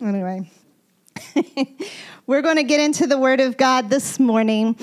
Anyway, we're going to get into the Word of God this morning.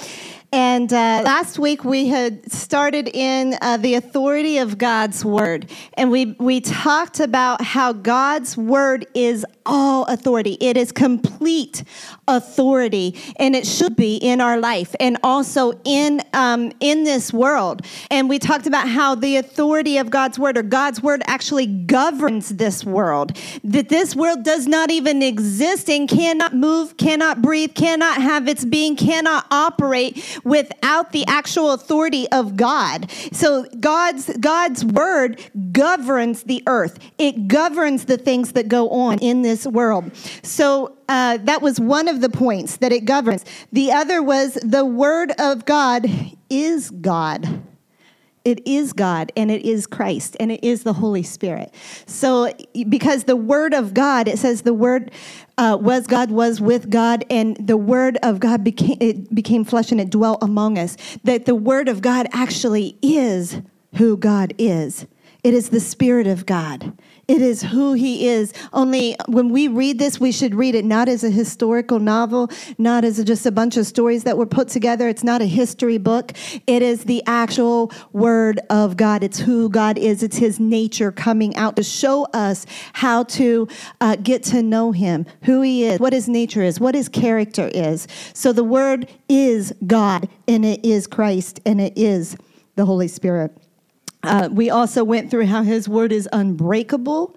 And uh, last week we had started in uh, the authority of God's Word. And we, we talked about how God's Word is all authority. It is complete authority, and it should be in our life and also in um, in this world. And we talked about how the authority of God's word or God's word actually governs this world. That this world does not even exist and cannot move, cannot breathe, cannot have its being, cannot operate without the actual authority of God. So God's God's word governs the earth. It governs the things that go on in this world. So uh, that was one of the points that it governs. The other was the Word of God is God. It is God and it is Christ and it is the Holy Spirit. So, because the Word of God, it says the Word uh, was God, was with God, and the Word of God became, it became flesh and it dwelt among us. That the Word of God actually is who God is. It is the Spirit of God. It is who he is. Only when we read this, we should read it not as a historical novel, not as just a bunch of stories that were put together. It's not a history book. It is the actual word of God. It's who God is. It's his nature coming out to show us how to uh, get to know him, who he is, what his nature is, what his character is. So the word is God, and it is Christ, and it is the Holy Spirit. Uh, we also went through how his word is unbreakable.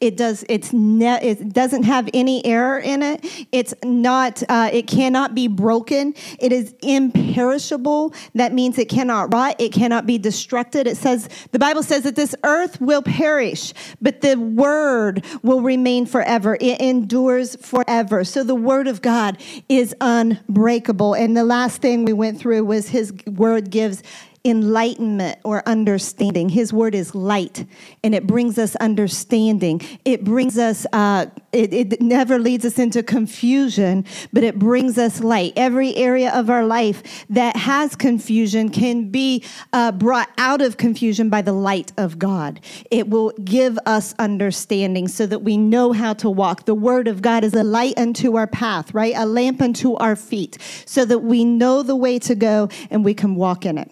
It does. It's ne- It doesn't have any error in it. It's not. Uh, it cannot be broken. It is imperishable. That means it cannot rot. It cannot be destructed. It says the Bible says that this earth will perish, but the word will remain forever. It endures forever. So the word of God is unbreakable. And the last thing we went through was His word gives enlightenment or understanding. His word is light, and it brings us understanding. It brings us, uh, it, it never leads us into confusion, but it brings us light. Every area of our life that has confusion can be uh, brought out of confusion by the light of God. It will give us understanding so that we know how to walk. The word of God is a light unto our path, right? A lamp unto our feet, so that we know the way to go and we can walk in it.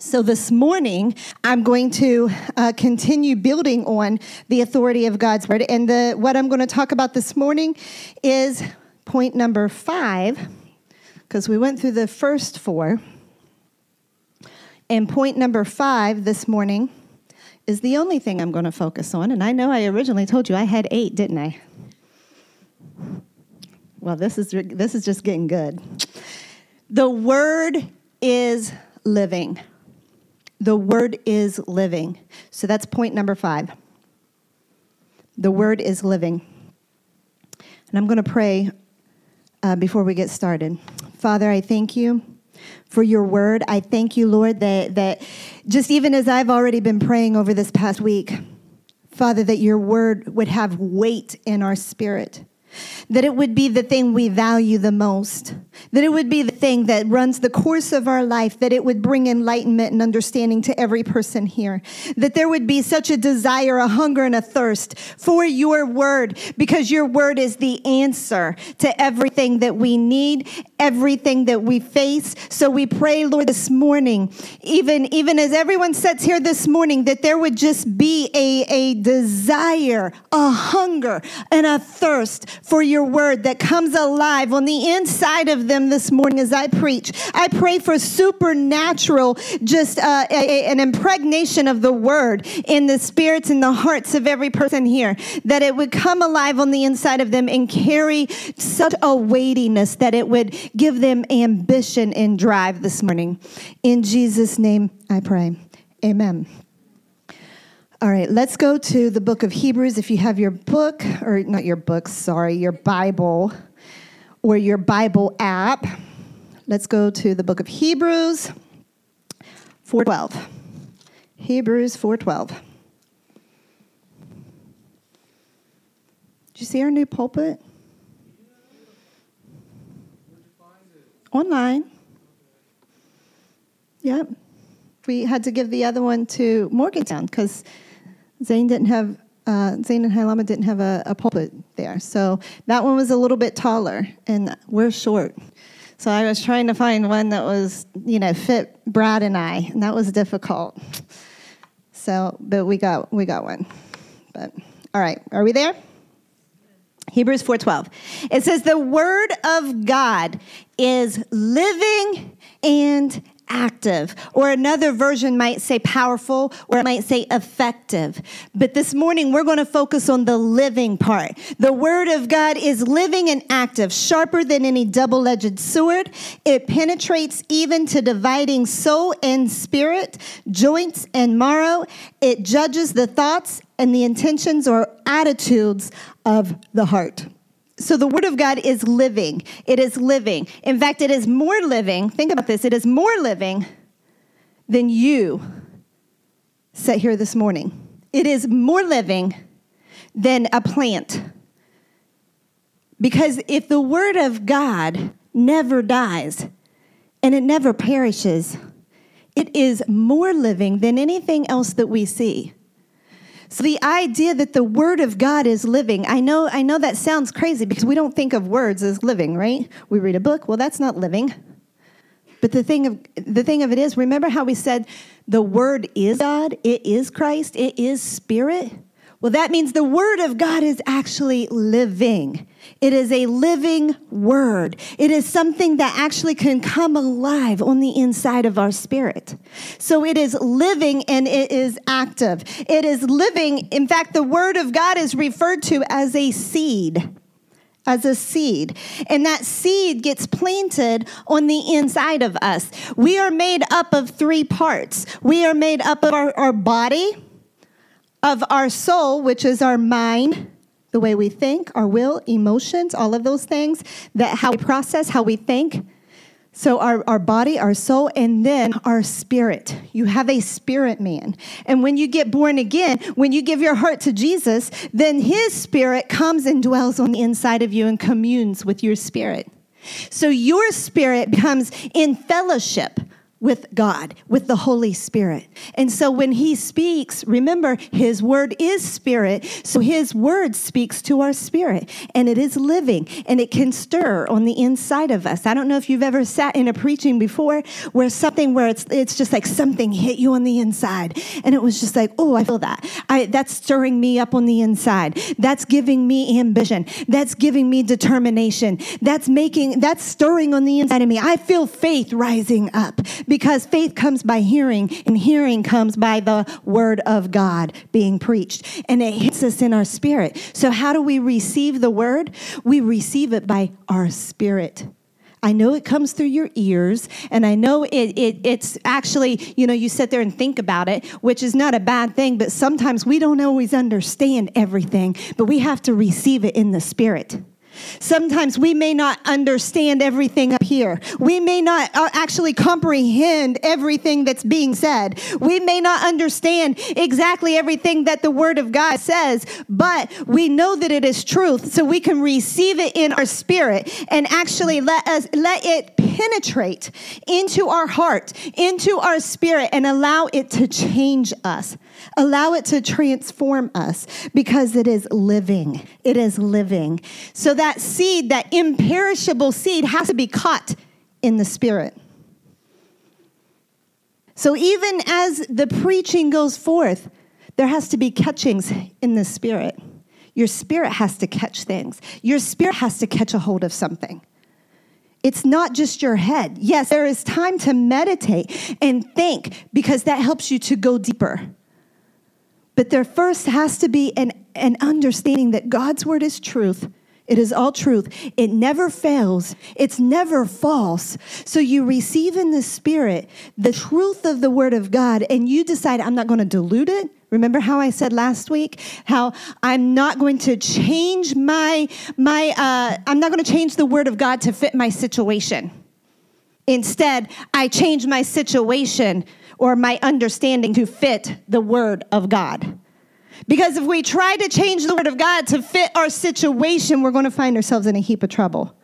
So, this morning, I'm going to uh, continue building on the authority of God's word. And the, what I'm going to talk about this morning is point number five, because we went through the first four. And point number five this morning is the only thing I'm going to focus on. And I know I originally told you I had eight, didn't I? Well, this is, this is just getting good. The word is living. The word is living. So that's point number five. The word is living. And I'm going to pray uh, before we get started. Father, I thank you for your word. I thank you, Lord, that, that just even as I've already been praying over this past week, Father, that your word would have weight in our spirit that it would be the thing we value the most, that it would be the thing that runs the course of our life, that it would bring enlightenment and understanding to every person here, that there would be such a desire, a hunger, and a thirst for your word, because your word is the answer to everything that we need, everything that we face. So we pray, Lord, this morning, even, even as everyone sits here this morning, that there would just be a, a desire, a hunger, and a thirst for your word that comes alive on the inside of them this morning as I preach. I pray for supernatural, just uh, a, a, an impregnation of the word in the spirits and the hearts of every person here, that it would come alive on the inside of them and carry such a weightiness that it would give them ambition and drive this morning. In Jesus' name, I pray. Amen. All right, let's go to the book of Hebrews. If you have your book, or not your book, sorry, your Bible, or your Bible app, let's go to the book of Hebrews 4:12. Hebrews 4:12. Did you see our new pulpit? Online. Yep. We had to give the other one to Morgantown because Zane didn't have uh, Zain and Hailama didn't have a, a pulpit there. So that one was a little bit taller, and we're short. So I was trying to find one that was, you know, fit Brad and I, and that was difficult. So, but we got we got one. But all right, are we there? Hebrews 4:12. It says the word of God is living and active. Or another version might say powerful, or it might say effective. But this morning, we're going to focus on the living part. The Word of God is living and active, sharper than any double edged sword. It penetrates even to dividing soul and spirit, joints and marrow. It judges the thoughts and the intentions or attitudes of the heart. So the Word of God is living. It is living. In fact, it is more living. Think about this it is more living than you sat here this morning. It is more living than a plant. Because if the Word of God never dies and it never perishes, it is more living than anything else that we see. So the idea that the word of God is living, I know I know that sounds crazy because we don't think of words as living, right? We read a book, well that's not living. But the thing of the thing of it is, remember how we said the word is God, it is Christ, it is spirit? Well, that means the Word of God is actually living. It is a living Word. It is something that actually can come alive on the inside of our spirit. So it is living and it is active. It is living. In fact, the Word of God is referred to as a seed. As a seed. And that seed gets planted on the inside of us. We are made up of three parts. We are made up of our, our body, of our soul, which is our mind, the way we think, our will, emotions, all of those things, that how we process, how we think. So our, our body, our soul, and then our spirit. You have a spirit man. And when you get born again, when you give your heart to Jesus, then his spirit comes and dwells on the inside of you and communes with your spirit. So your spirit becomes in fellowship with God, with the Holy Spirit. And so when he speaks, remember his word is spirit. So his word speaks to our spirit and it is living and it can stir on the inside of us. I don't know if you've ever sat in a preaching before where something where it's it's just like something hit you on the inside and it was just like, "Oh, I feel that. I that's stirring me up on the inside. That's giving me ambition. That's giving me determination. That's making that's stirring on the inside of me. I feel faith rising up because faith comes by hearing, and hearing comes by the word of God being preached. And it hits us in our spirit. So, how do we receive the word? We receive it by our spirit. I know it comes through your ears, and I know it, it, it's actually, you know, you sit there and think about it, which is not a bad thing, but sometimes we don't always understand everything, but we have to receive it in the spirit. Sometimes we may not understand everything here. We may not uh, actually comprehend everything that's being said. We may not understand exactly everything that the Word of God says, but we know that it is truth, so we can receive it in our spirit and actually let us let it penetrate into our heart, into our spirit, and allow it to change us. Allow it to transform us because it is living. It is living. So that seed, that imperishable seed, has to be caught in the spirit. So even as the preaching goes forth, there has to be catchings in the spirit. Your spirit has to catch things. Your spirit has to catch a hold of something. It's not just your head. Yes, there is time to meditate and think because that helps you to go deeper. But there first has to be an, an understanding that God's word is truth. It is all truth. It never fails. It's never false. So you receive in the spirit the truth of the word of God and you decide, I'm not going to dilute it. Remember how I said last week how I'm not going to change my my uh, I'm not going to change the word of God to fit my situation. Instead, I change my situation or my understanding to fit the Word of God. Because if we try to change the Word of God to fit our situation, we're going to find ourselves in a heap of trouble.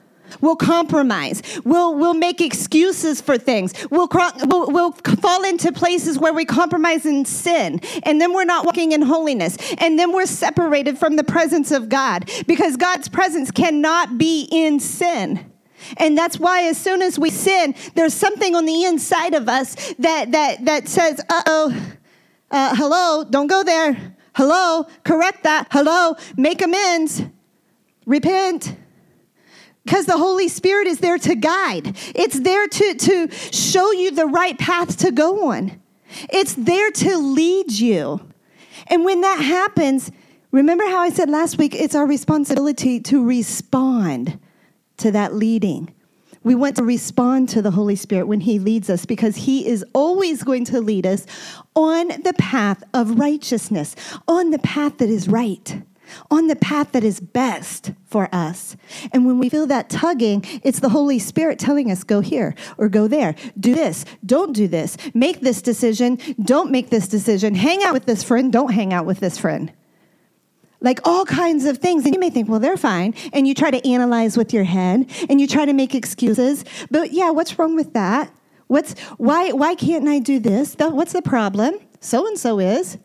We'll compromise. We'll, we'll make excuses for things. We'll, we'll, we'll fall into places where we compromise in sin. And then we're not walking in holiness. And then we're separated from the presence of God because God's presence cannot be in sin. And that's why as soon as we sin, there's something on the inside of us that, that, that says, uh-oh, uh, hello, don't go there. Hello, correct that. Hello, make amends. Repent because the Holy Spirit is there to guide. It's there to, to show you the right path to go on. It's there to lead you. And when that happens, remember how I said last week, it's our responsibility to respond to that leading. We want to respond to the Holy Spirit when He leads us because He is always going to lead us on the path of righteousness, on the path that is right on the path that is best for us. And when we feel that tugging, it's the Holy Spirit telling us, go here or go there, do this, don't do this, make this decision, don't make this decision, hang out with this friend, don't hang out with this friend. Like all kinds of things. And you may think, well, they're fine. And you try to analyze with your head and you try to make excuses. But yeah, what's wrong with that? What's why why can't I do this? What's the problem? So and so is.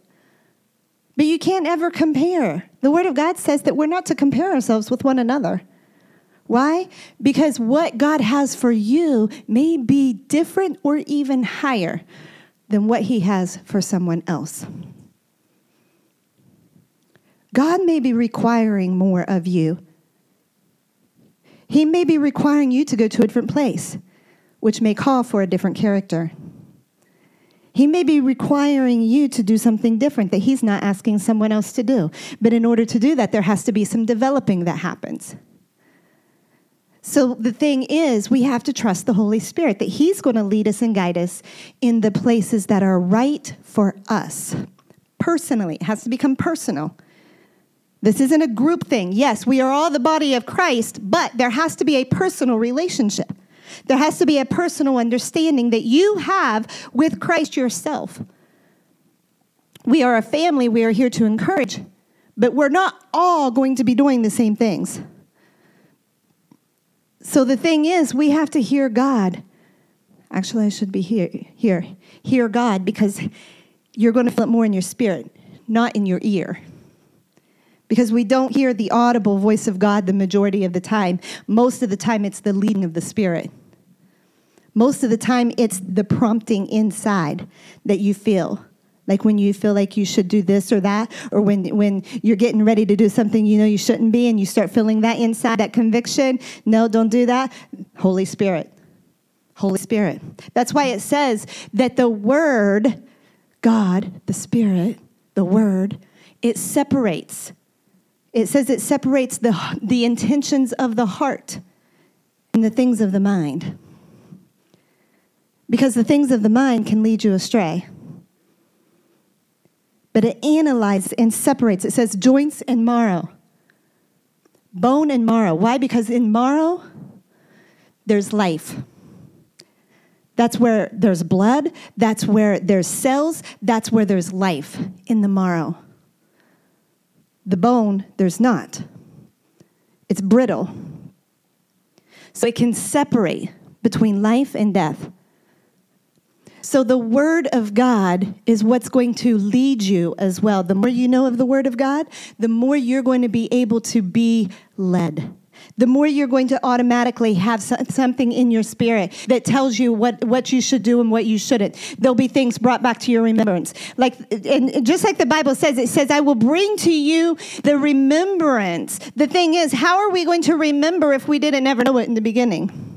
But you can't ever compare. The Word of God says that we're not to compare ourselves with one another. Why? Because what God has for you may be different or even higher than what He has for someone else. God may be requiring more of you. He may be requiring you to go to a different place, which may call for a different character. He may be requiring you to do something different that he's not asking someone else to do. But in order to do that, there has to be some developing that happens. So the thing is, we have to trust the Holy Spirit that He's going to lead us and guide us in the places that are right for us. Personally, it has to become personal. This isn't a group thing. Yes, we are all the body of Christ, but there has to be a personal relationship. There has to be a personal understanding that you have with Christ yourself. We are a family, we are here to encourage, but we're not all going to be doing the same things. So the thing is, we have to hear God. Actually, I should be here, here. Hear God because you're going to feel it more in your spirit, not in your ear because we don't hear the audible voice of God the majority of the time. Most of the time, it's the leading of the Spirit. Most of the time, it's the prompting inside that you feel. Like when you feel like you should do this or that, or when, when you're getting ready to do something you know you shouldn't be, and you start feeling that inside, that conviction. No, don't do that. Holy Spirit. Holy Spirit. That's why it says that the Word, God, the Spirit, the Word, it separates it says it separates the, the intentions of the heart and the things of the mind. Because the things of the mind can lead you astray. But it analyzes and separates. It says joints and marrow, bone and marrow. Why? Because in marrow, there's life. That's where there's blood, that's where there's cells, that's where there's life in the marrow. The bone, there's not. It's brittle. So it can separate between life and death. So the Word of God is what's going to lead you as well. The more you know of the Word of God, the more you're going to be able to be led the more you're going to automatically have something in your spirit that tells you what, what you should do and what you shouldn't. There'll be things brought back to your remembrance. Like, and just like the Bible says, it says, I will bring to you the remembrance. The thing is, how are we going to remember if we didn't ever know it in the beginning?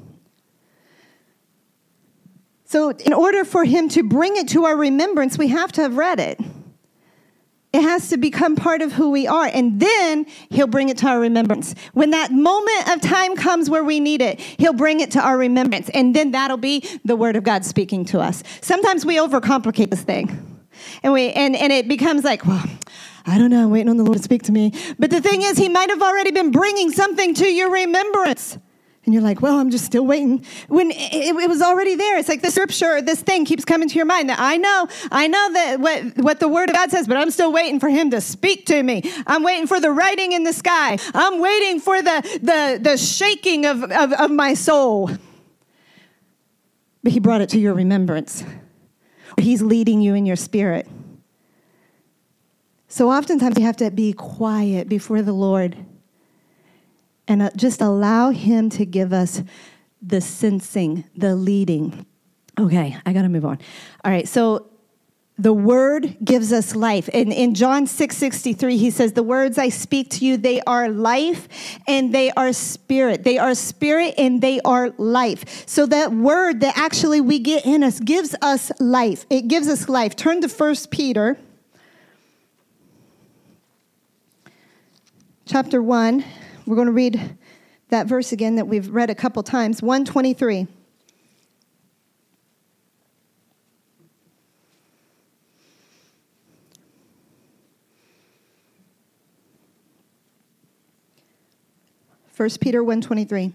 So, in order for him to bring it to our remembrance, we have to have read it. It has to become part of who we are. And then he'll bring it to our remembrance. When that moment of time comes where we need it, he'll bring it to our remembrance. And then that'll be the word of God speaking to us. Sometimes we overcomplicate this thing. And we and, and it becomes like, well, I don't know, I'm waiting on the Lord to speak to me. But the thing is, he might have already been bringing something to your remembrance And you're like, well, I'm just still waiting. When it, it, was already there. It's like the scripture, this thing keeps coming to your mind that I know, I know that what, what the word of God says, but I'm still waiting for him to speak to me. I'm waiting for the writing in the sky. I'm waiting for the, the, the shaking of, of, of my soul. But he brought it to your remembrance. He's leading you in your spirit. So oftentimes you have to be quiet before the Lord and uh, just allow Him to give us the sensing, the leading. Okay, I got to move on. All right, so the word gives us life. And in John 6 63, he says, The words I speak to you, they are life and they are spirit. They are spirit and they are life. So that word that actually we get in us gives us life. It gives us life. Turn to 1 Peter chapter 1. We're going to read that verse again that we've read a couple times 123. First Peter 123.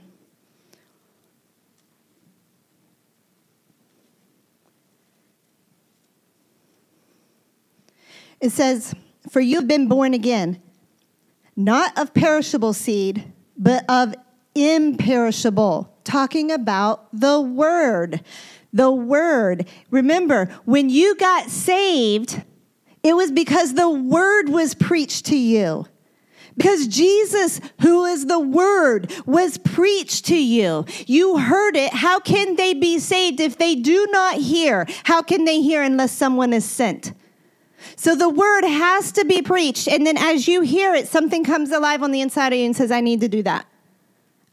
It says, For you have been born again not of perishable seed, but of imperishable, talking about the word. The word. Remember, when you got saved, it was because the word was preached to you. Because Jesus, who is the Word, was preached to you. You heard it. How can they be saved if they do not hear? How can they hear unless someone is sent? So the word has to be preached. And then as you hear it, something comes alive on the inside of you and says, I need to do that.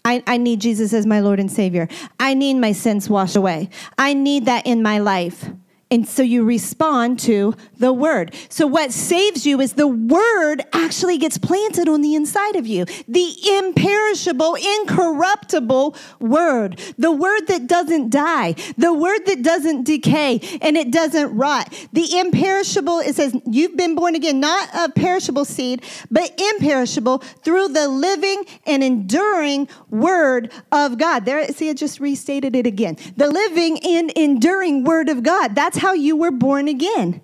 I, I need Jesus as my Lord and Savior. I need my sins washed away. I need that in my life. And so you respond to the word. So what saves you is the word actually gets planted on the inside of you. The imperishable, incorruptible word. The word that doesn't die. The word that doesn't decay and it doesn't rot. The imperishable, it says, you've been born again, not a perishable seed, but imperishable through the living and enduring word of God. There, see, it just restated it again. The living and enduring word of God. That's how you were born again.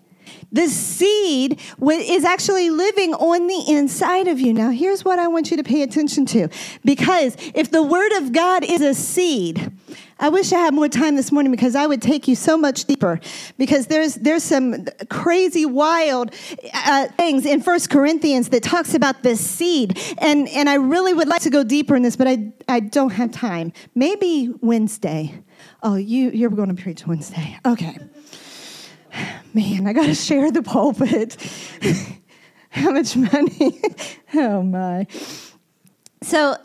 The seed is actually living on the inside of you. Now, here's what I want you to pay attention to. Because if the Word of God is a seed, I wish I had more time this morning because I would take you so much deeper. Because there's there's some crazy, wild uh, things in First Corinthians that talks about this seed, and and I really would like to go deeper in this, but I I don't have time. Maybe Wednesday. Oh, you you're going to preach Wednesday. Okay man, I got to share the pulpit. How much money? oh my. So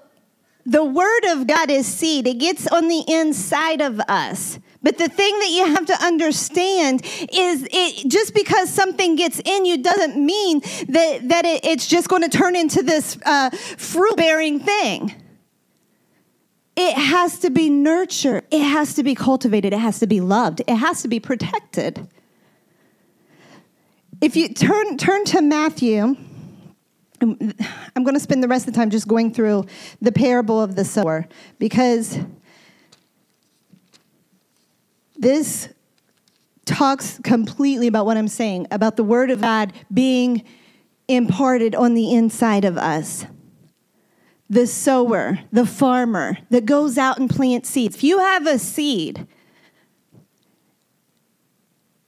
the word of God is seed, it gets on the inside of us. But the thing that you have to understand is it just because something gets in you doesn't mean that, that it, it's just going to turn into this uh, fruit bearing thing. It has to be nurtured, it has to be cultivated, it has to be loved, it has to be protected. If you turn, turn to Matthew, um, I'm going to spend the rest of the time just going through the parable of the sower because this talks completely about what I'm saying about the Word of God being imparted on the inside of us. The sower, the farmer that goes out and plants seeds. If you have a seed,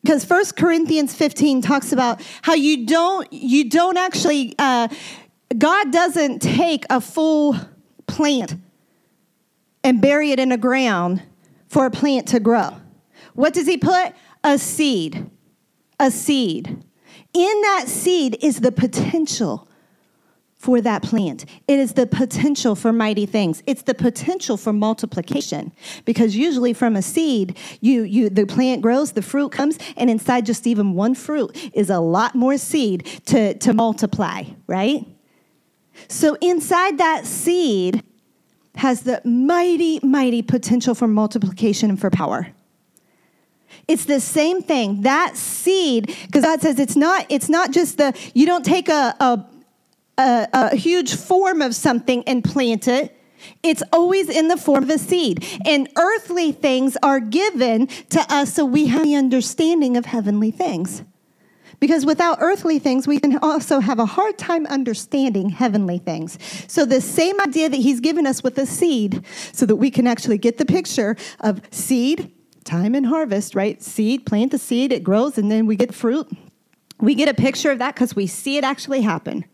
because First Corinthians 15 talks about how you don't you don't actually uh, God doesn't take a full plant and bury it in the ground for a plant to grow. What does he put? A seed. A seed. In that seed is the potential for that plant. It is the potential for mighty things. It's the potential for multiplication because usually from a seed, you you the plant grows, the fruit comes, and inside just even one fruit is a lot more seed to to multiply, right? So inside that seed has the mighty mighty potential for multiplication and for power. It's the same thing. That seed, because God says it's not, it's not just the, you don't take a, a a, a huge form of something and plant it. It's always in the form of a seed. And earthly things are given to us so we have the understanding of heavenly things. Because without earthly things, we can also have a hard time understanding heavenly things. So, the same idea that he's given us with a seed, so that we can actually get the picture of seed, time and harvest, right? Seed, plant the seed, it grows, and then we get fruit. We get a picture of that because we see it actually happen.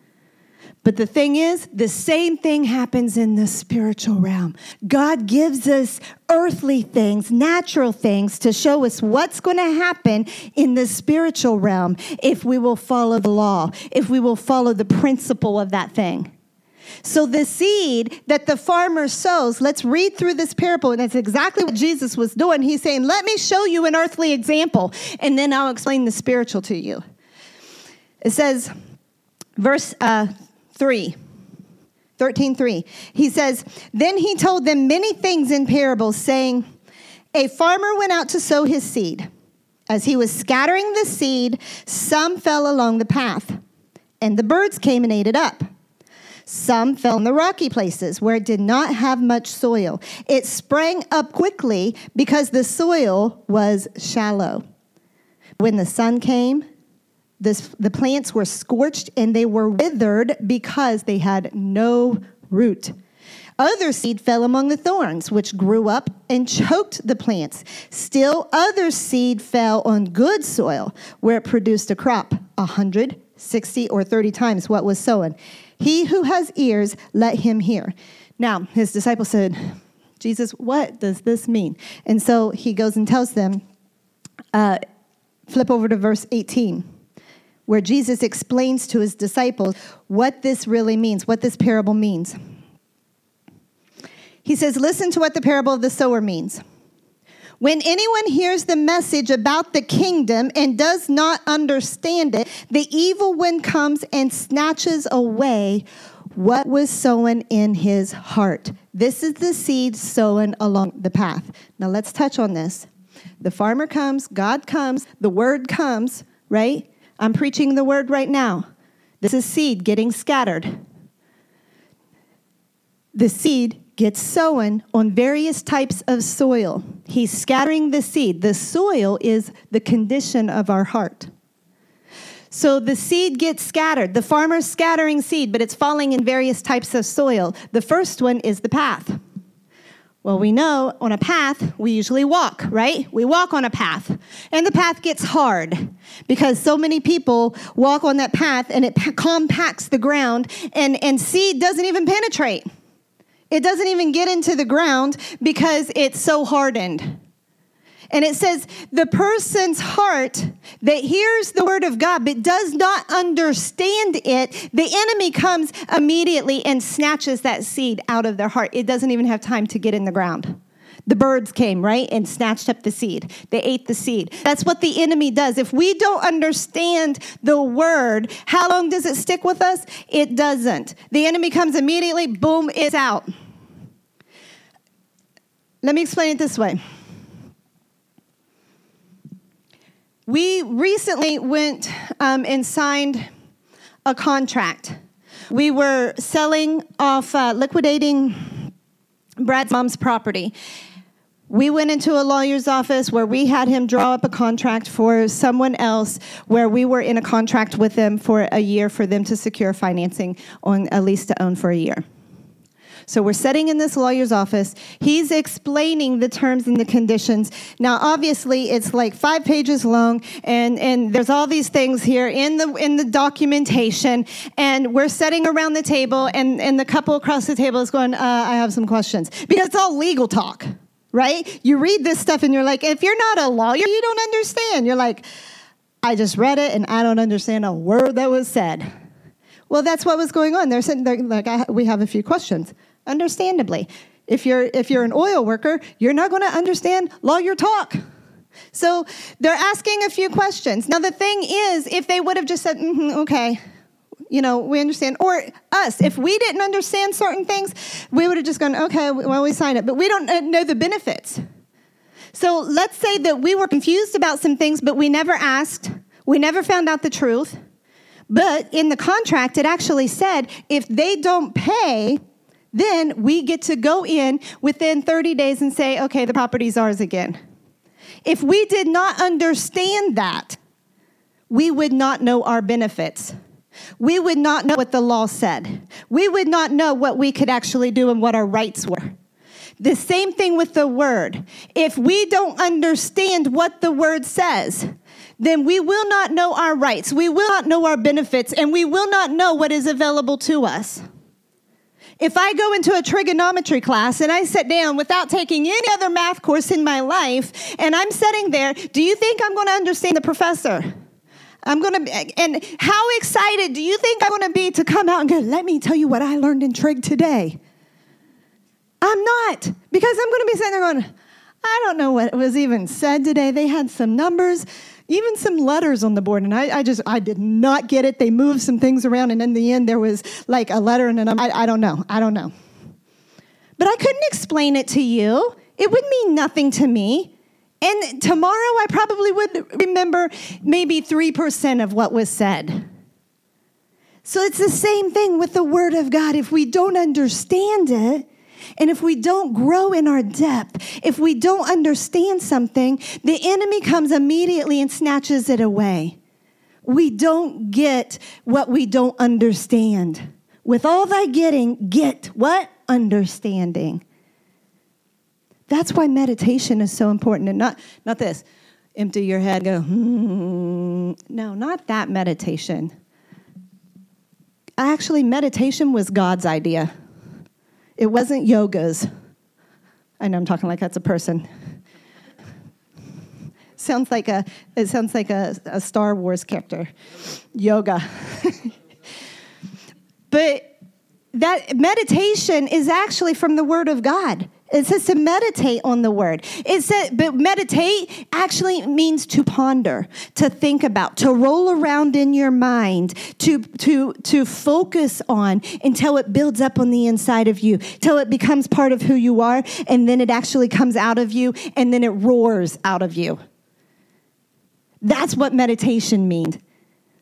But the thing is, the same thing happens in the spiritual realm. God gives us earthly things, natural things to show us what's going to happen in the spiritual realm if we will follow the law, if we will follow the principle of that thing. So, the seed that the farmer sows, let's read through this parable, and it's exactly what Jesus was doing. He's saying, Let me show you an earthly example, and then I'll explain the spiritual to you. It says, verse uh, 3. 13 3. He says, Then he told them many things in parables, saying, A farmer went out to sow his seed. As he was scattering the seed, some fell along the path, and the birds came and ate it up. Some fell in the rocky places where it did not have much soil. It sprang up quickly because the soil was shallow. When the sun came, this, the plants were scorched and they were withered because they had no root. Other seed fell among the thorns, which grew up and choked the plants. Still, other seed fell on good soil, where it produced a crop, a hundred, sixty, or thirty times what was sown. He who has ears, let him hear. Now, his disciples said, Jesus, what does this mean? And so he goes and tells them, uh, flip over to verse 18 where Jesus explains to his disciples what this really means, what this parable means. He says, Listen to what the parable of the sower means. When anyone hears the message about the kingdom and does not understand it, the evil one comes and snatches away what was sown in his heart. This is the seed sown along the path. Now let's touch on this. The farmer comes, God comes, the word comes, right? I'm preaching the word right now. This is seed getting scattered. The seed gets sown on various types of soil. He's scattering the seed. The soil is the condition of our heart. So the seed gets scattered. The farmer's scattering seed, but it's falling in various types of soil. The first one is the path. Well, we know on a path, we usually walk, right? We walk on a path. And the path gets hard because so many people walk on that path and it compacts the ground, and, and seed doesn't even penetrate. It doesn't even get into the ground because it's so hardened. And it says, the person's heart that hears the word of God but does not understand it, the enemy comes immediately and snatches that seed out of their heart. It doesn't even have time to get in the ground. The birds came, right, and snatched up the seed. They ate the seed. That's what the enemy does. If we don't understand the word, how long does it stick with us? It doesn't. The enemy comes immediately, boom, it's out. Let me explain it this way. We recently went um, and signed a contract. We were selling off, uh, liquidating Brad's mom's property. We went into a lawyer's office where we had him draw up a contract for someone else, where we were in a contract with them for a year for them to secure financing on a lease to own for a year. So we're sitting in this lawyer's office. He's explaining the terms and the conditions. Now, obviously, it's like five pages long, and, and there's all these things here in the in the documentation. And we're sitting around the table, and, and the couple across the table is going, uh, I have some questions. Because it's all legal talk, right? You read this stuff, and you're like, if you're not a lawyer, you don't understand. You're like, I just read it, and I don't understand a word that was said. Well, that's what was going on. They're sitting there like, we have a few questions understandably. If you're, if you're an oil worker, you're not going to understand lawyer talk. So they're asking a few questions. Now, the thing is, if they would have just said, mm-hmm, okay, you know, we understand, or us, if we didn't understand certain things, we would have just gone, okay, well, we signed it, but we don't know the benefits. So let's say that we were confused about some things, but we never asked, we never found out the truth. But in the contract, it actually said if they don't pay, then we get to go in within 30 days and say, okay, the property's ours again. If we did not understand that, we would not know our benefits. We would not know what the law said. We would not know what we could actually do and what our rights were. The same thing with the word. If we don't understand what the word says, then we will not know our rights, we will not know our benefits, and we will not know what is available to us. If I go into a trigonometry class and I sit down without taking any other math course in my life, and I'm sitting there, do you think I'm going to understand the professor? I'm going to, and how excited do you think I'm going to be to come out and go, let me tell you what I learned in trig today? I'm not, because I'm going to be sitting there going, I don't know what was even said today. They had some numbers even some letters on the board. And I, I, just, I did not get it. They moved some things around, and in the end, there was like a letter and a number. I, I don't know. I don't know. But I couldn't explain it to you. It would mean nothing to me. And tomorrow, I probably would remember maybe 3% of what was said. So it's the same thing with the Word of God. If we don't understand it, and if we don't grow in our depth, if we don't understand something, the enemy comes immediately and snatches it away. We don't get what we don't understand. With all thy getting, get what? Understanding. That's why meditation is so important and not, not this empty your head, go, hmm. No, not that meditation. Actually, meditation was God's idea. It wasn't yoga's. I know I'm talking like that's a person. sounds like a it sounds like a, a Star Wars character. Yoga. but that meditation is actually from the Word of God. It says to meditate on the word. It said, but meditate actually means to ponder, to think about, to roll around in your mind, to, to, to focus on until it builds up on the inside of you, till it becomes part of who you are, and then it actually comes out of you, and then it roars out of you. That's what meditation means.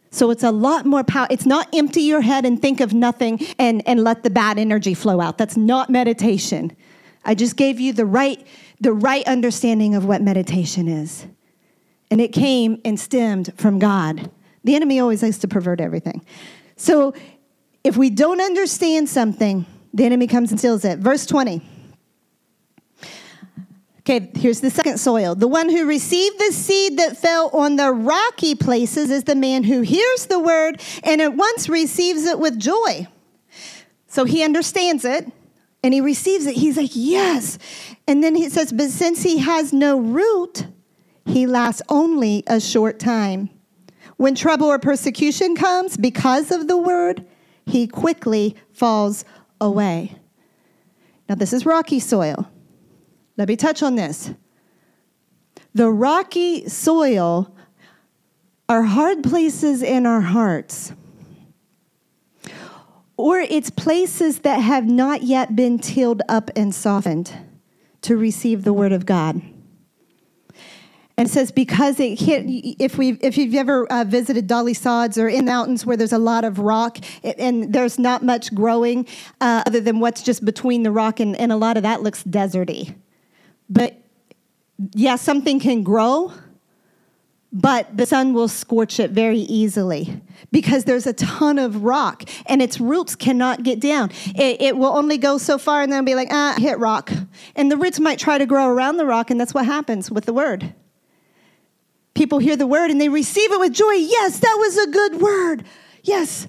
So it's a lot more power. It's not empty your head and think of nothing and, and let the bad energy flow out. That's not meditation. I just gave you the right, the right understanding of what meditation is. And it came and stemmed from God. The enemy always likes to pervert everything. So if we don't understand something, the enemy comes and steals it. Verse 20. Okay, here's the second soil. The one who received the seed that fell on the rocky places is the man who hears the word and at once receives it with joy. So he understands it, and he receives it. He's like, Yes. And then he says, But since he has no root, he lasts only a short time. When trouble or persecution comes because of the word, he quickly falls away. Now, this is rocky soil. Let me touch on this. The rocky soil are hard places in our hearts or it's places that have not yet been tilled up and softened to receive the word of God. And it says because it. If we, if you've ever uh, visited Dolly Sods or in mountains where there's a lot of rock and there's not much growing uh, other than what's just between the rock, and, and a lot of that looks deserty. But yeah, something can grow, but the sun will scorch it very easily because there's a ton of rock and its roots cannot get down. It, it, will only go so far and then be like, ah, hit rock. And the roots might try to grow around the rock, and that's what happens with the word. People hear the word and they receive it with joy. Yes, that was a good word. Yes,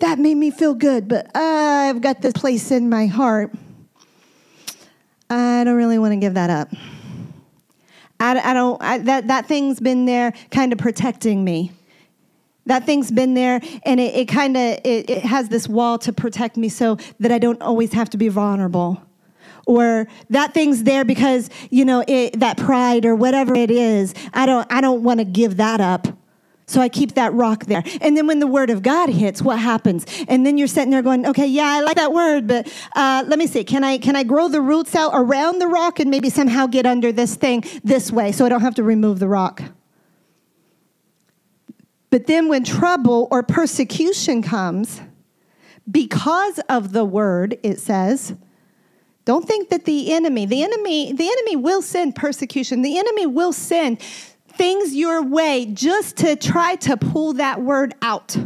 that made me feel good, but uh, I've got this place in my heart. I don't really want to give that up. I, I don't, I, that, that thing's been there kind of protecting me. That thing's been there and it, it kind of, it, it has this wall to protect me so that I don't always have to be vulnerable or that thing's there because you know it, that pride or whatever it is i don't i don't want to give that up so I keep that rock there. And then when the word of God hits, what happens? And then you're sitting there going, okay, yeah, I like that word, but uh, let me see. Can I, can I grow the roots out around the rock and maybe somehow get under this thing this way so I don't have to remove the rock? But then when trouble or persecution comes, because of the word, it says. Don't think that the enemy, the enemy, the enemy will send persecution. The enemy will send things your way just to try to pull that word out.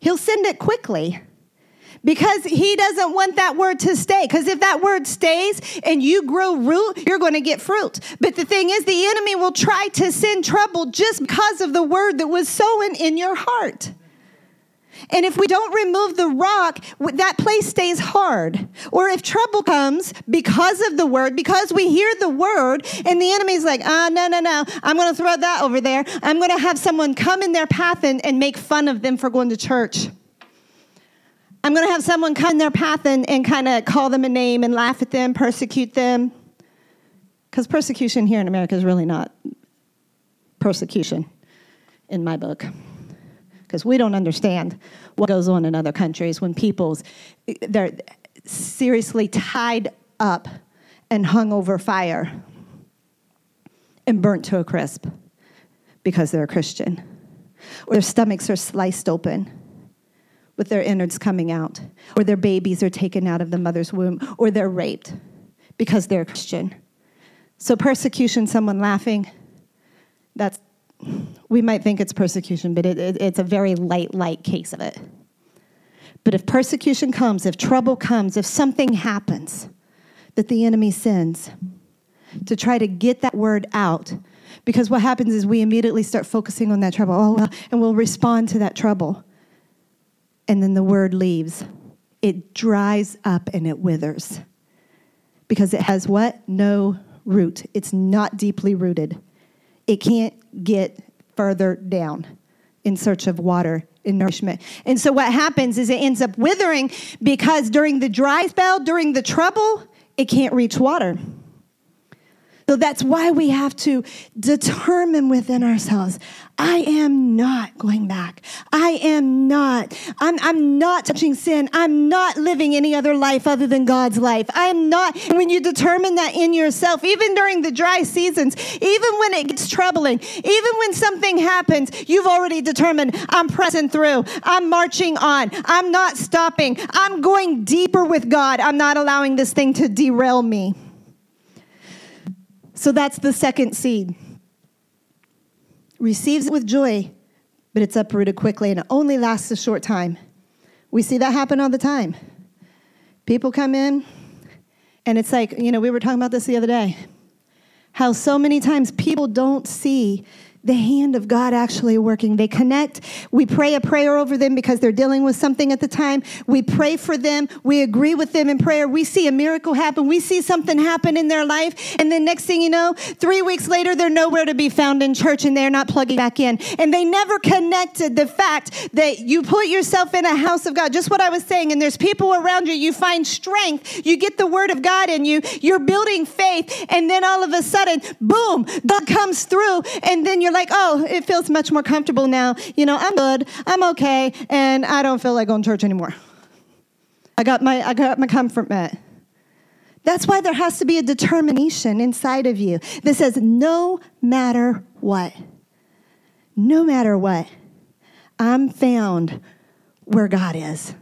He'll send it quickly because he doesn't want that word to stay. Because if that word stays and you grow root, you're going to get fruit. But the thing is, the enemy will try to send trouble just because of the word that was sown in your heart. And if we don't remove the rock, that place stays hard. Or if trouble comes because of the word, because we hear the word, and the enemy's like, ah, oh, no, no, no, I'm going to throw that over there. I'm going to have someone come in their path and, and make fun of them for going to church. I'm going to have someone come in their path and, and kind of call them a name and laugh at them, persecute them. Because persecution here in America is really not persecution in my book. Because we don't understand what goes on in other countries when people's they're seriously tied up and hung over fire and burnt to a crisp because they're a Christian. Or their stomachs are sliced open with their innards coming out, or their babies are taken out of the mother's womb, or they're raped because they're a Christian. So, persecution, someone laughing, that's, we might think it's persecution, but it, it, it's a very light, light case of it. But if persecution comes, if trouble comes, if something happens that the enemy sends to try to get that word out, because what happens is we immediately start focusing on that trouble, oh, well, and we'll respond to that trouble and then the word leaves. It dries up and it withers because it has what? No root. It's not deeply rooted. It can't get further down in search of water and nourishment. And so what happens is it ends up withering because during the dry spell, during the trouble, it can't reach water. So that's why we have to determine within ourselves I am not going back. I am not. I'm, I'm not touching sin. I'm not living any other life other than God's life. I am not. When you determine that in yourself, even during the dry seasons, even when it gets troubling, even when something happens, you've already determined I'm pressing through. I'm marching on. I'm not stopping. I'm going deeper with God. I'm not allowing this thing to derail me. So that's the second seed. Receives it with joy, but it's uprooted quickly and it only lasts a short time. We see that happen all the time. People come in, and it's like, you know, we were talking about this the other day. How so many times people don't see the hand of God actually working. They connect. We pray a prayer over them because they're dealing with something at the time. We pray for them. We agree with them in prayer. We see a miracle happen. We see something happen in their life. And then next thing you know, three weeks later, they're nowhere to be found in church and they're not plugging back in. And they never connected the fact that you put yourself in a house of God. Just what I was saying. And there's people around you. You find strength. You get the word of God in you. You're building faith. And then all of a sudden, boom, God comes through. And then you're like, oh, it feels much more comfortable now. You know, I'm good, I'm okay, and I don't feel like going to church anymore. I got my, I got my comfort met. That's why there has to be a determination inside of you that says, no matter what, no matter what, I'm found where God is.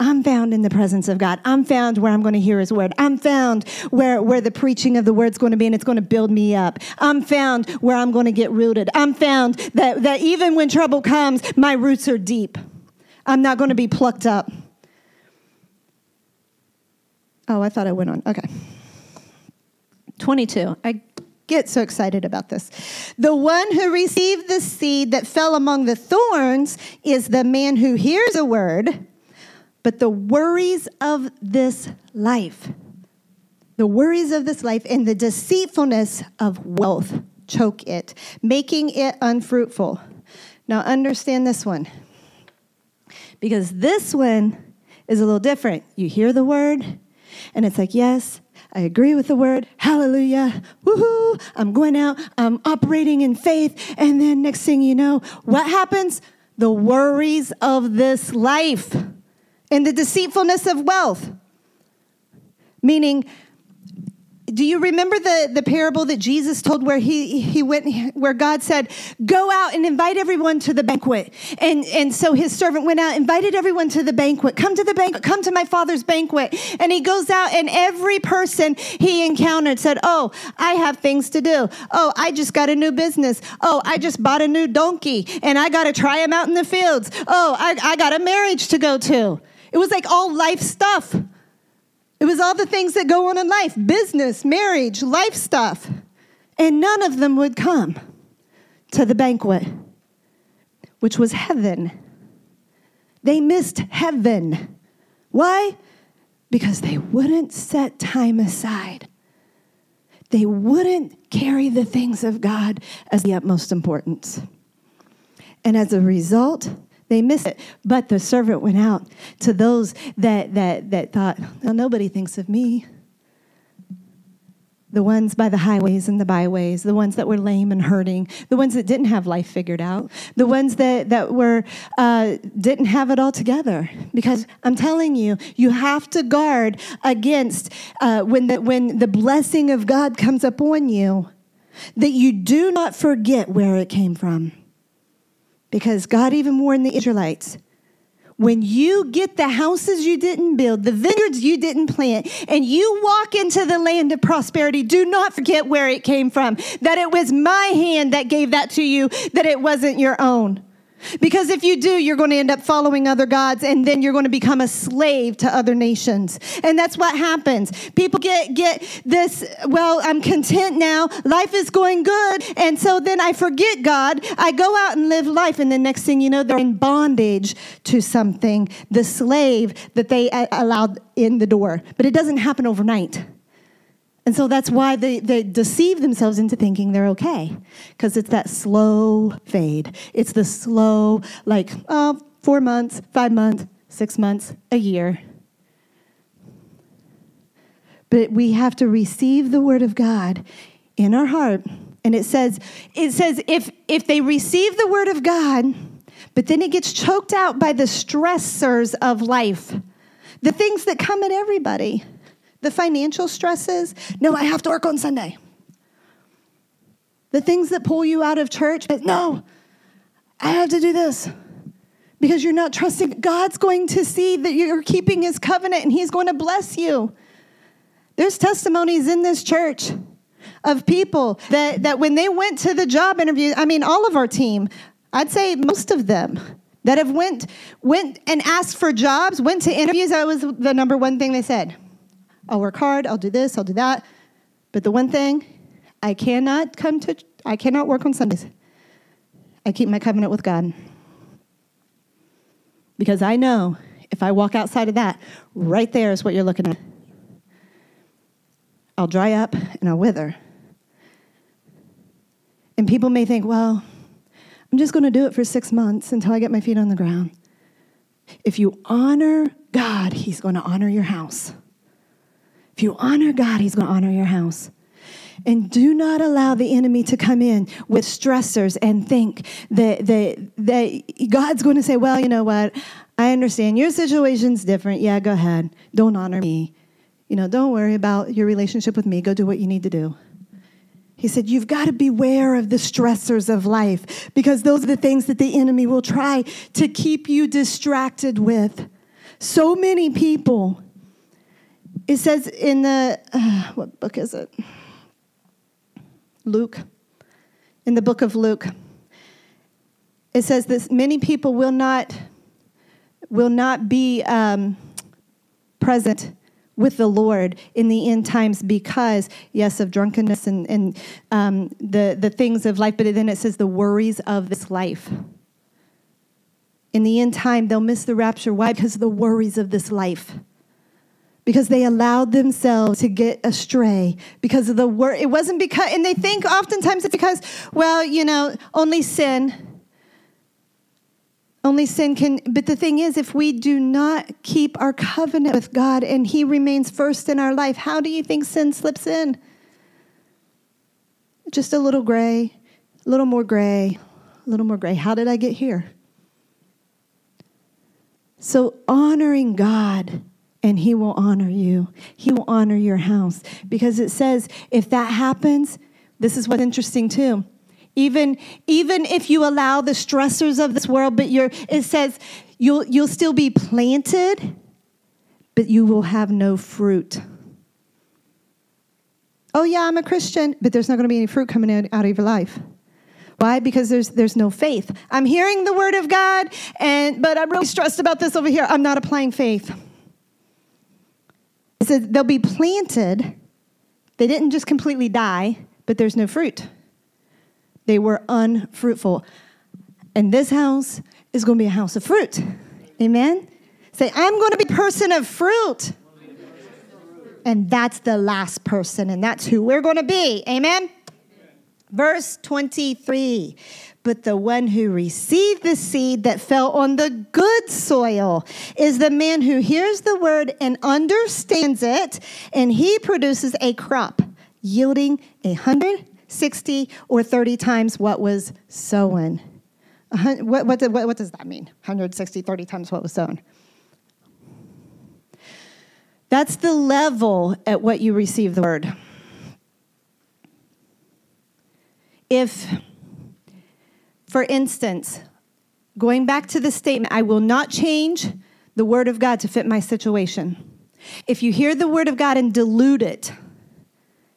I'm found in the presence of God. I'm found where I'm going to hear his word. I'm found where, where the preaching of the word's going to be and it's going to build me up. I'm found where I'm going to get rooted. I'm found that, that even when trouble comes, my roots are deep. I'm not going to be plucked up. Oh, I thought I went on. Okay. 22. I get so excited about this. The one who received the seed that fell among the thorns is the man who hears a word but the worries of this life, the worries of this life and the deceitfulness of wealth choke it, making it unfruitful. Now, understand this one because this one is a little different. You hear the word, and it's like, yes, I agree with the word. Hallelujah. Woohoo. I'm going out. I'm operating in faith. And then next thing you know, what happens? The worries of this life and the deceitfulness of wealth. Meaning, do you remember the, the parable that Jesus told where he, he went, where God said, Go out and invite everyone to the banquet? And, and so his servant went out, invited everyone to the banquet. Come to the banquet, come to my father's banquet. And he goes out, and every person he encountered said, Oh, I have things to do. Oh, I just got a new business. Oh, I just bought a new donkey, and I got to try him out in the fields. Oh, I, I got a marriage to go to. It was like all life stuff. It was all the things that go on in life business, marriage, life stuff. And none of them would come to the banquet, which was heaven. They missed heaven. Why? Because they wouldn't set time aside. They wouldn't carry the things of God as the utmost importance. And as a result, they missed it. But the servant went out to those that, that, that thought, well, nobody thinks of me. The ones by the highways and the byways, the ones that were lame and hurting, the ones that didn't have life figured out, the ones that, that were, uh, didn't have it all together. Because I'm telling you, you have to guard against uh, when, the, when the blessing of God comes upon you, that you do not forget where it came from. Because God even warned the Israelites when you get the houses you didn't build, the vineyards you didn't plant, and you walk into the land of prosperity, do not forget where it came from. That it was my hand that gave that to you, that it wasn't your own. Because if you do, you're going to end up following other gods and then you're going to become a slave to other nations. And that's what happens. People get get this, well, I'm content now. Life is going good. And so then I forget God. I go out and live life and the next thing you know, they're in bondage to something, the slave that they allowed in the door. But it doesn't happen overnight. And so that's why they, they deceive themselves into thinking they're okay, because it's that slow fade. It's the slow, like, oh, four months, five months, six months, a year. But we have to receive the word of God in our heart. And it says, it says if if they receive the word of God, but then it gets choked out by the stressors of life, the things that come at everybody. The financial stresses, no, I have to work on Sunday. The things that pull you out of church, no, I have to do this because you're not trusting. God's going to see that you're keeping his covenant and he's going to bless you. There's testimonies in this church of people that, that when they went to the job interview, I mean, all of our team, I'd say most of them, that have went, went and asked for jobs, went to interviews, that was the number one thing they said. I'll work hard, I'll do this, I'll do that. But the one thing, I cannot come to, I cannot work on Sundays. I keep my covenant with God. Because I know if I walk outside of that, right there is what you're looking at. I'll dry up and I'll wither. And people may think, well, I'm just going to do it for six months until I get my feet on the ground. If you honor God, He's going to honor your house. If you honor God, He's going to honor your house. And do not allow the enemy to come in with stressors and think that, that, that God's going to say, Well, you know what? I understand your situation's different. Yeah, go ahead. Don't honor me. You know, don't worry about your relationship with me. Go do what you need to do. He said, You've got to beware of the stressors of life because those are the things that the enemy will try to keep you distracted with. So many people it says in the, uh, what book is it? Luke. In the book of Luke, it says this many people will not, will not be um, present with the Lord in the end times because, yes, of drunkenness and, and um, the, the things of life, but then it says the worries of this life. In the end time, they'll miss the rapture. Why? Because of the worries of this life because they allowed themselves to get astray because of the word. It wasn't because, and they think oftentimes it's because, well, you know, only sin. Only sin can, but the thing is, if we do not keep our covenant with God and He remains first in our life, how do you think sin slips in? Just a little gray, a little more gray, a little more gray. How did I get here? So honoring God and he will honor you. He will honor your house because it says if that happens, this is what's interesting too. Even, even if you allow the stressors of this world, but you're, it says you'll, you'll still be planted, but you will have no fruit. Oh, yeah, I'm a Christian, but there's not going to be any fruit coming out, of your life. Why? Because there's, there's no faith. I'm hearing the word of God, and, but I'm really stressed about this over here. I'm not applying faith. Says they'll be planted. They didn't just completely die, but there's no fruit. They were unfruitful. And this house is going to be a house of fruit. Amen? Say, I'm going to be a person of fruit. And that's the last person, and that's who we're going to be. Amen? Verse 23 But the one who received the seed that fell on the good soil is the man who hears the word and understands it, and he produces a crop yielding a hundred, sixty, or 30 times what was sown. What, what, what, what does that mean? 160, 30 times what was sown. That's the level at what you receive the word. If, for instance, going back to the statement, I will not change the word of God to fit my situation. If you hear the word of God and dilute it,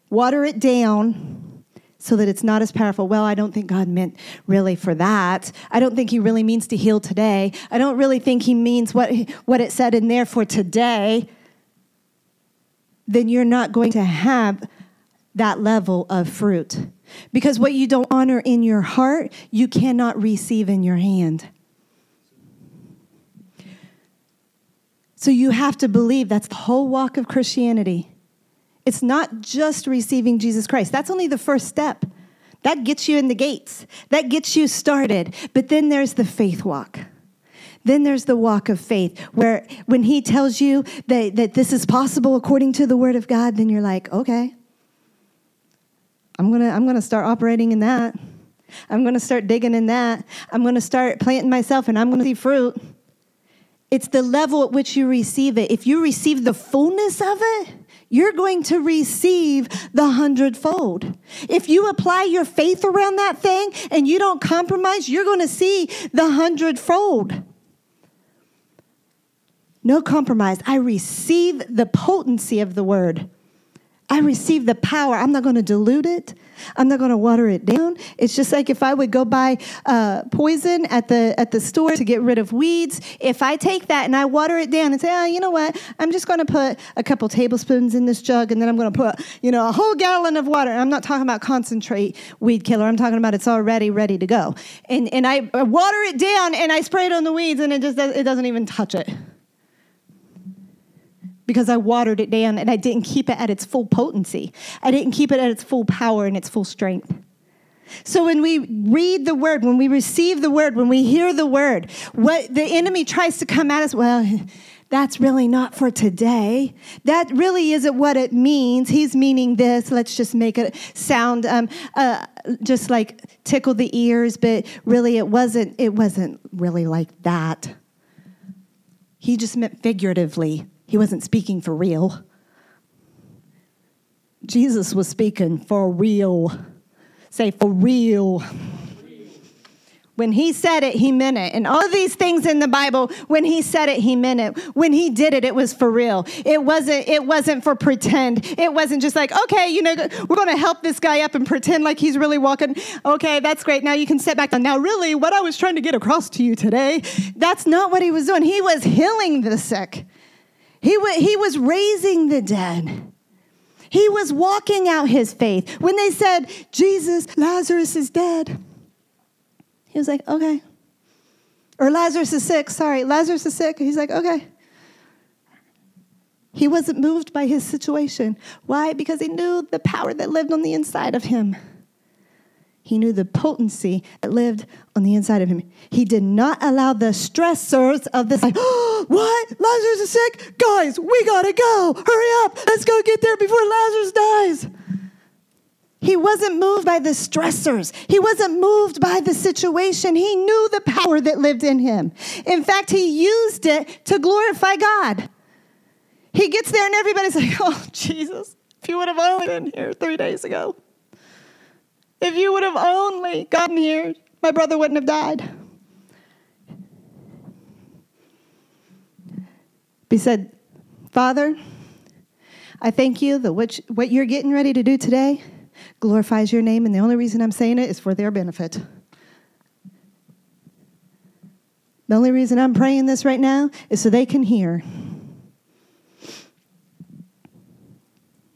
water it down so that it's not as powerful. Well, I don't think God meant really for that. I don't think He really means to heal today. I don't really think He means what, what it said in there for today. Then you're not going to have that level of fruit. Because what you don't honor in your heart, you cannot receive in your hand. So you have to believe that's the whole walk of Christianity. It's not just receiving Jesus Christ. That's only the first step. That gets you in the gates. That gets you started. But then there's the faith walk. Then there's the walk of faith, where when he tells you that, that this is possible according to the word of God, then you're like, okay, I'm gonna, I'm gonna start operating in that. I'm gonna start digging in that. I'm gonna start planting myself and I'm gonna see fruit. It's the level at which you receive it. If you receive the fullness of it, you're going to receive the hundredfold. If you apply your faith around that thing and you don't compromise, you're going to see the hundredfold. No compromise. I receive the potency of the word. I receive the power. I'm not going to dilute it. I'm not going to water it down. It's just like if I would go buy uh, poison at the at the store to get rid of weeds. If I take that and I water it down and say, oh, you know what? I'm just going to put a couple tablespoons in this jug, and then I'm going to put you know a whole gallon of water. I'm not talking about concentrate weed killer. I'm talking about it's already ready to go. And and I water it down and I spray it on the weeds, and it just it doesn't even touch it because I watered it down and I didn't keep it at its full potency. I didn't keep it at its full power and its full strength. So when we read the word, when we receive the word, when we hear the word, what the enemy tries to come at us, well, that's really not for today. That really isn't what it means. He's meaning this. Let's just make it sound um, uh, just like tickle the ears, but really it wasn't. It wasn't really like that. He just meant figuratively. He wasn't speaking for real. Jesus was speaking for real. Say, for real. When he said it, he meant it. And all these things in the Bible, when he said it, he meant it. When he did it, it was for real. It wasn't, it wasn't for pretend. It wasn't just like, okay, you know, we're going to help this guy up and pretend like he's really walking. Okay, that's great. Now you can sit back. down. Now, really, what I was trying to get across to you today, that's not what he was doing. He was healing the sick. He, w- he was raising the dead. He was walking out his faith. When they said, Jesus, Lazarus is dead, he was like, okay. Or Lazarus is sick. Sorry, Lazarus is sick. He's like, okay. He wasn't moved by his situation. Why? Because he knew the power that lived on the inside of him. He knew the potency that lived on the inside of him. He did not allow the stressors of this, like, oh, what? Lazarus is sick? Guys, we gotta go. Hurry up. Let's go get there before Lazarus dies. He wasn't moved by the stressors. He wasn't moved by the situation. He knew the power that lived in him. In fact, he used it to glorify God. He gets there and everybody's like, oh, Jesus, if you would have only been here three days ago, if you would have only gotten here, my brother wouldn't have died. He said, Father, I thank you that what, what you're getting ready to do today glorifies your name, and the only reason I'm saying it is for their benefit. The only reason I'm praying this right now is so they can hear.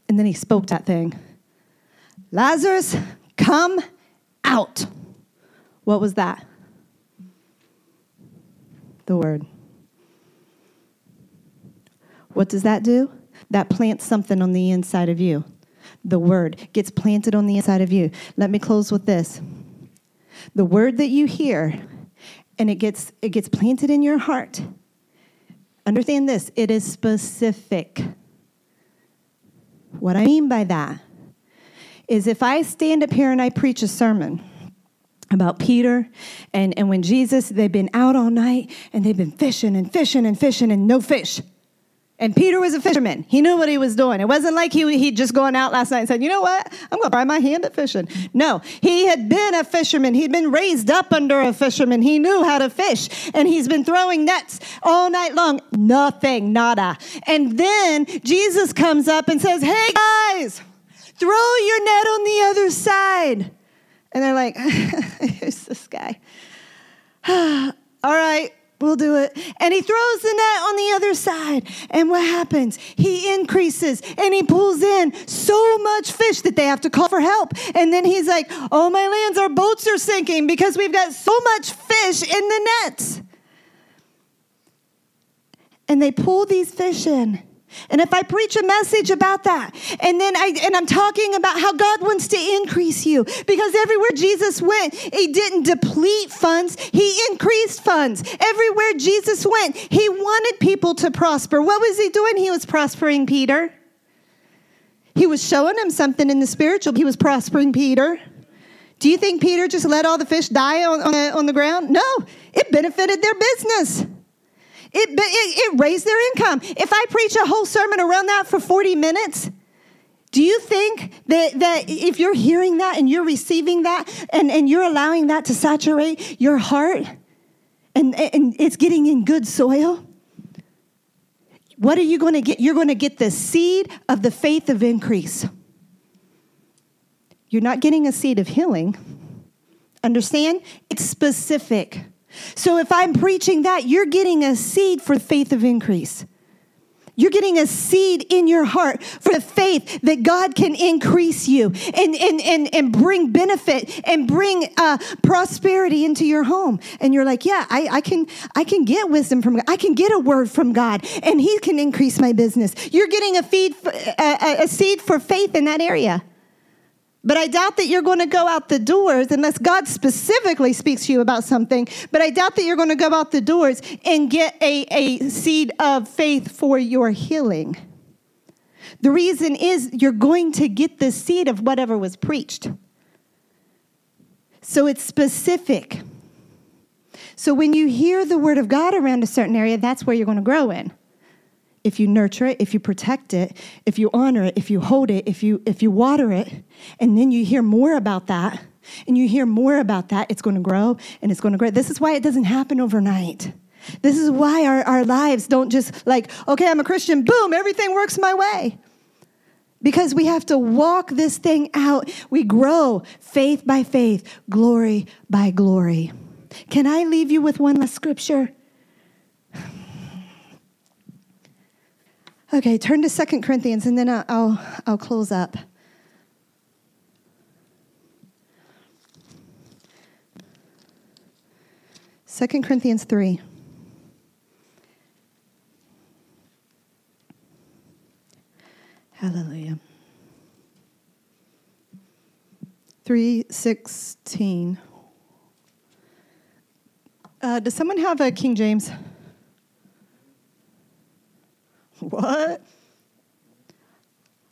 And then he spoke that thing Lazarus, come out. What was that? The word. What does that do? That plants something on the inside of you. The word gets planted on the inside of you. Let me close with this. The word that you hear and it gets it gets planted in your heart. Understand this, it is specific. What I mean by that is if I stand up here and I preach a sermon, about Peter and, and when Jesus, they've been out all night and they've been fishing and fishing and fishing and no fish. And Peter was a fisherman. He knew what he was doing. It wasn't like he, he'd just gone out last night and said, you know what? I'm going to try my hand at fishing. No, he had been a fisherman. He'd been raised up under a fisherman. He knew how to fish. And he's been throwing nets all night long. Nothing, nada. And then Jesus comes up and says, hey, guys, throw your net on the other side. And they're like, who's this guy? all right, We'll do it. And he throws the net on the other side. And what happens? He increases and he pulls in so much fish that they have to call for help. And then he's like, Oh, my lands, our boats are sinking because we've got so much fish in the nets. And they pull these fish in. And if I preach a message about that, and then I and I'm talking about how God wants to increase you, because everywhere Jesus went, he didn't deplete funds, he increased funds. Everywhere Jesus went, he wanted people to prosper. What was he doing? He was prospering Peter. He was showing him something in the spiritual. He was prospering Peter. Do you think Peter just let all the fish die on, on, the, on the ground? No, it benefited their business. It, it, it raised their income. If I preach a whole sermon around that for 40 minutes, do you think that, that if you're hearing that and you're receiving that and, and you're allowing that to saturate your heart and, and it's getting in good soil? What are you going to get? You're going to get the seed of the faith of increase. You're not getting a seed of healing. Understand? It's specific. So if I'm preaching that, you're getting a seed for faith of increase. You're getting a seed in your heart for the faith that God can increase you and, and, and, and bring benefit and bring uh, prosperity into your home. And you're like, yeah, I, I, can, I can get wisdom from God. I can get a word from God and He can increase my business. You're getting a, feed, a, a seed for faith in that area. But I doubt that you're going to go out the doors unless God specifically speaks to you about something. But I doubt that you're going to go out the doors and get a, a seed of faith for your healing. The reason is you're going to get the seed of whatever was preached. So it's specific. So when you hear the word of God around a certain area, that's where you're going to grow in if you nurture it, if you protect it, if you honor it, if you hold it, if you if you water it, and then you hear more about that, and you hear more about that, it's going to grow and it's going to grow. This is why it doesn't happen overnight. This is why our, our lives don't just like, okay, I'm a Christian, boom, everything works my way. Because we have to walk this thing out. We grow faith by faith, glory by glory. Can I leave you with one last scripture? Okay, turn to Second Corinthians and then I'll, I'll, I'll close up. Second Corinthians 3. Hallelujah. 316. Uh, does someone have a King James? What?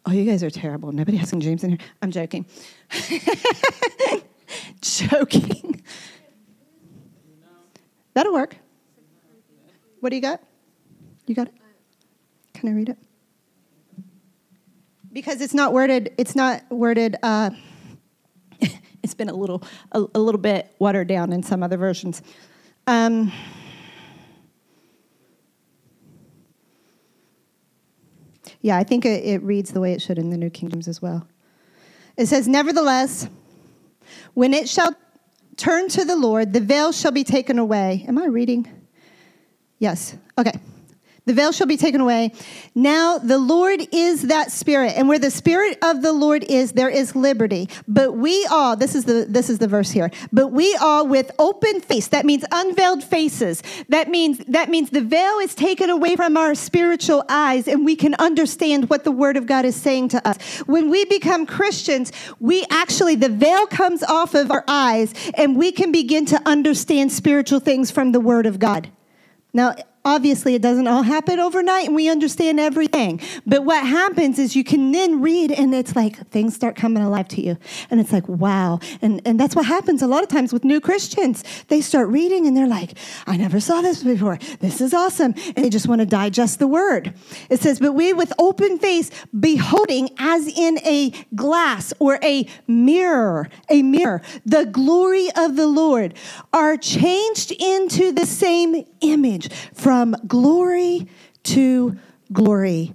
Oh, you guys are terrible. Nobody has King James in here. I'm joking. joking. That'll work. What do you got? You got it? Can I read it? because it's not worded. It's not worded. Uh, it's been a little a, a, little bit watered down in some other versions. Um, yeah, I think it, it reads the way it should in the New King James as well. It says, "Nevertheless, when it shall turn to the Lord, the veil shall be taken away." Am I reading? Yes. Okay. The veil shall be taken away. Now the Lord is that spirit, and where the spirit of the Lord is, there is liberty. But we all, this is the this is the verse here. But we all with open face, that means unveiled faces. That means that means the veil is taken away from our spiritual eyes, and we can understand what the word of God is saying to us. When we become Christians, we actually the veil comes off of our eyes, and we can begin to understand spiritual things from the word of God. Now, obviously, it doesn't all happen overnight and we understand everything. But what happens is you can then read and it's like things start coming alive to you. And it's like, wow. And, and that's what happens a lot of times with new Christians. They start reading and they're like, I never saw this before. This is awesome. And they just want to digest the word. It says, But we with open face, beholding as in a glass or a mirror, a mirror, the glory of the Lord, are changed into the same image from glory to glory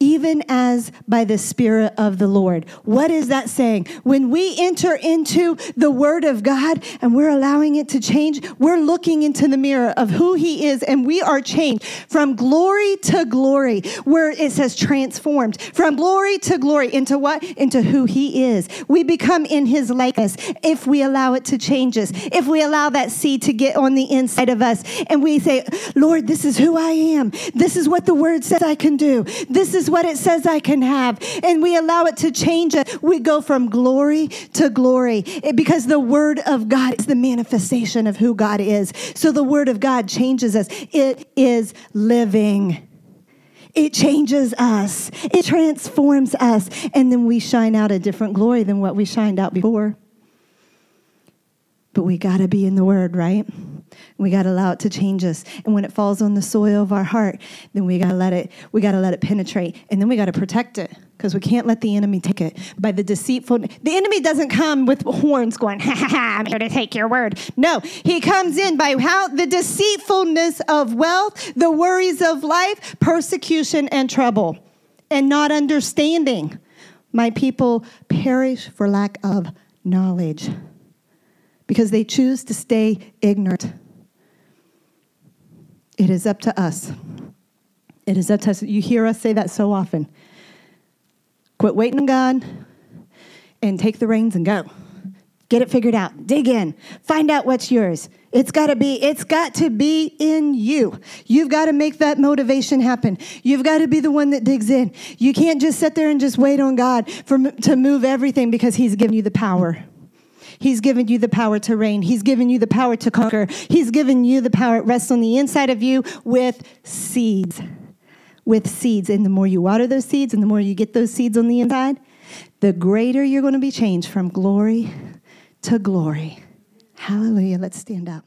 even as by the Spirit of the Lord. What is that saying? When we enter into the Word of God and we're allowing it to change, we're looking into the mirror of who He is and we are changed from glory to glory, where it says transformed, from glory to glory into what? Into who He is. We become in His likeness if we allow it to change us, if we allow that seed to get on the inside of us and we say, Lord, this is who I am. This is what the Word says I can do. This what it says I can have. And we allow it to change it. We go from glory to glory it, because the Word of God is the manifestation of who God is. So the Word of God changes us, it is living. It changes us. It transforms us. And then we shine out a different glory than what we shined out before. But we got to be in the Word, right? We got to allow it to change us. And when it falls on the soil of our heart, then we got to let it we got to let it penetrate. And then we got to protect it because we can't let the enemy take it by the deceitful the enemy doesn't come with horns going ha ha ha i'm here to take your word no he comes in by how the deceitfulness of wealth the worries of life persecution and trouble and not understanding my people perish for lack of knowledge because they choose to stay ignorant. It is up to us. It is up to us. You hear us say that so often. Quit waiting on God and take the reins and go. Get it figured out. Dig in. Find out what's yours. It's got to be it's got to be in you. You've got to make that motivation happen. You've got to be the one that digs in. You can't just sit there and just wait on God for to move everything because he's given you the power. He's given you the power to reign. He's given you the power to conquer. He's given you the power. It rests on the inside of you with seeds. With seeds. And the more you water those seeds and the more you get those seeds on the inside, the greater you're going to be changed from glory to glory. Hallelujah. Let's stand up.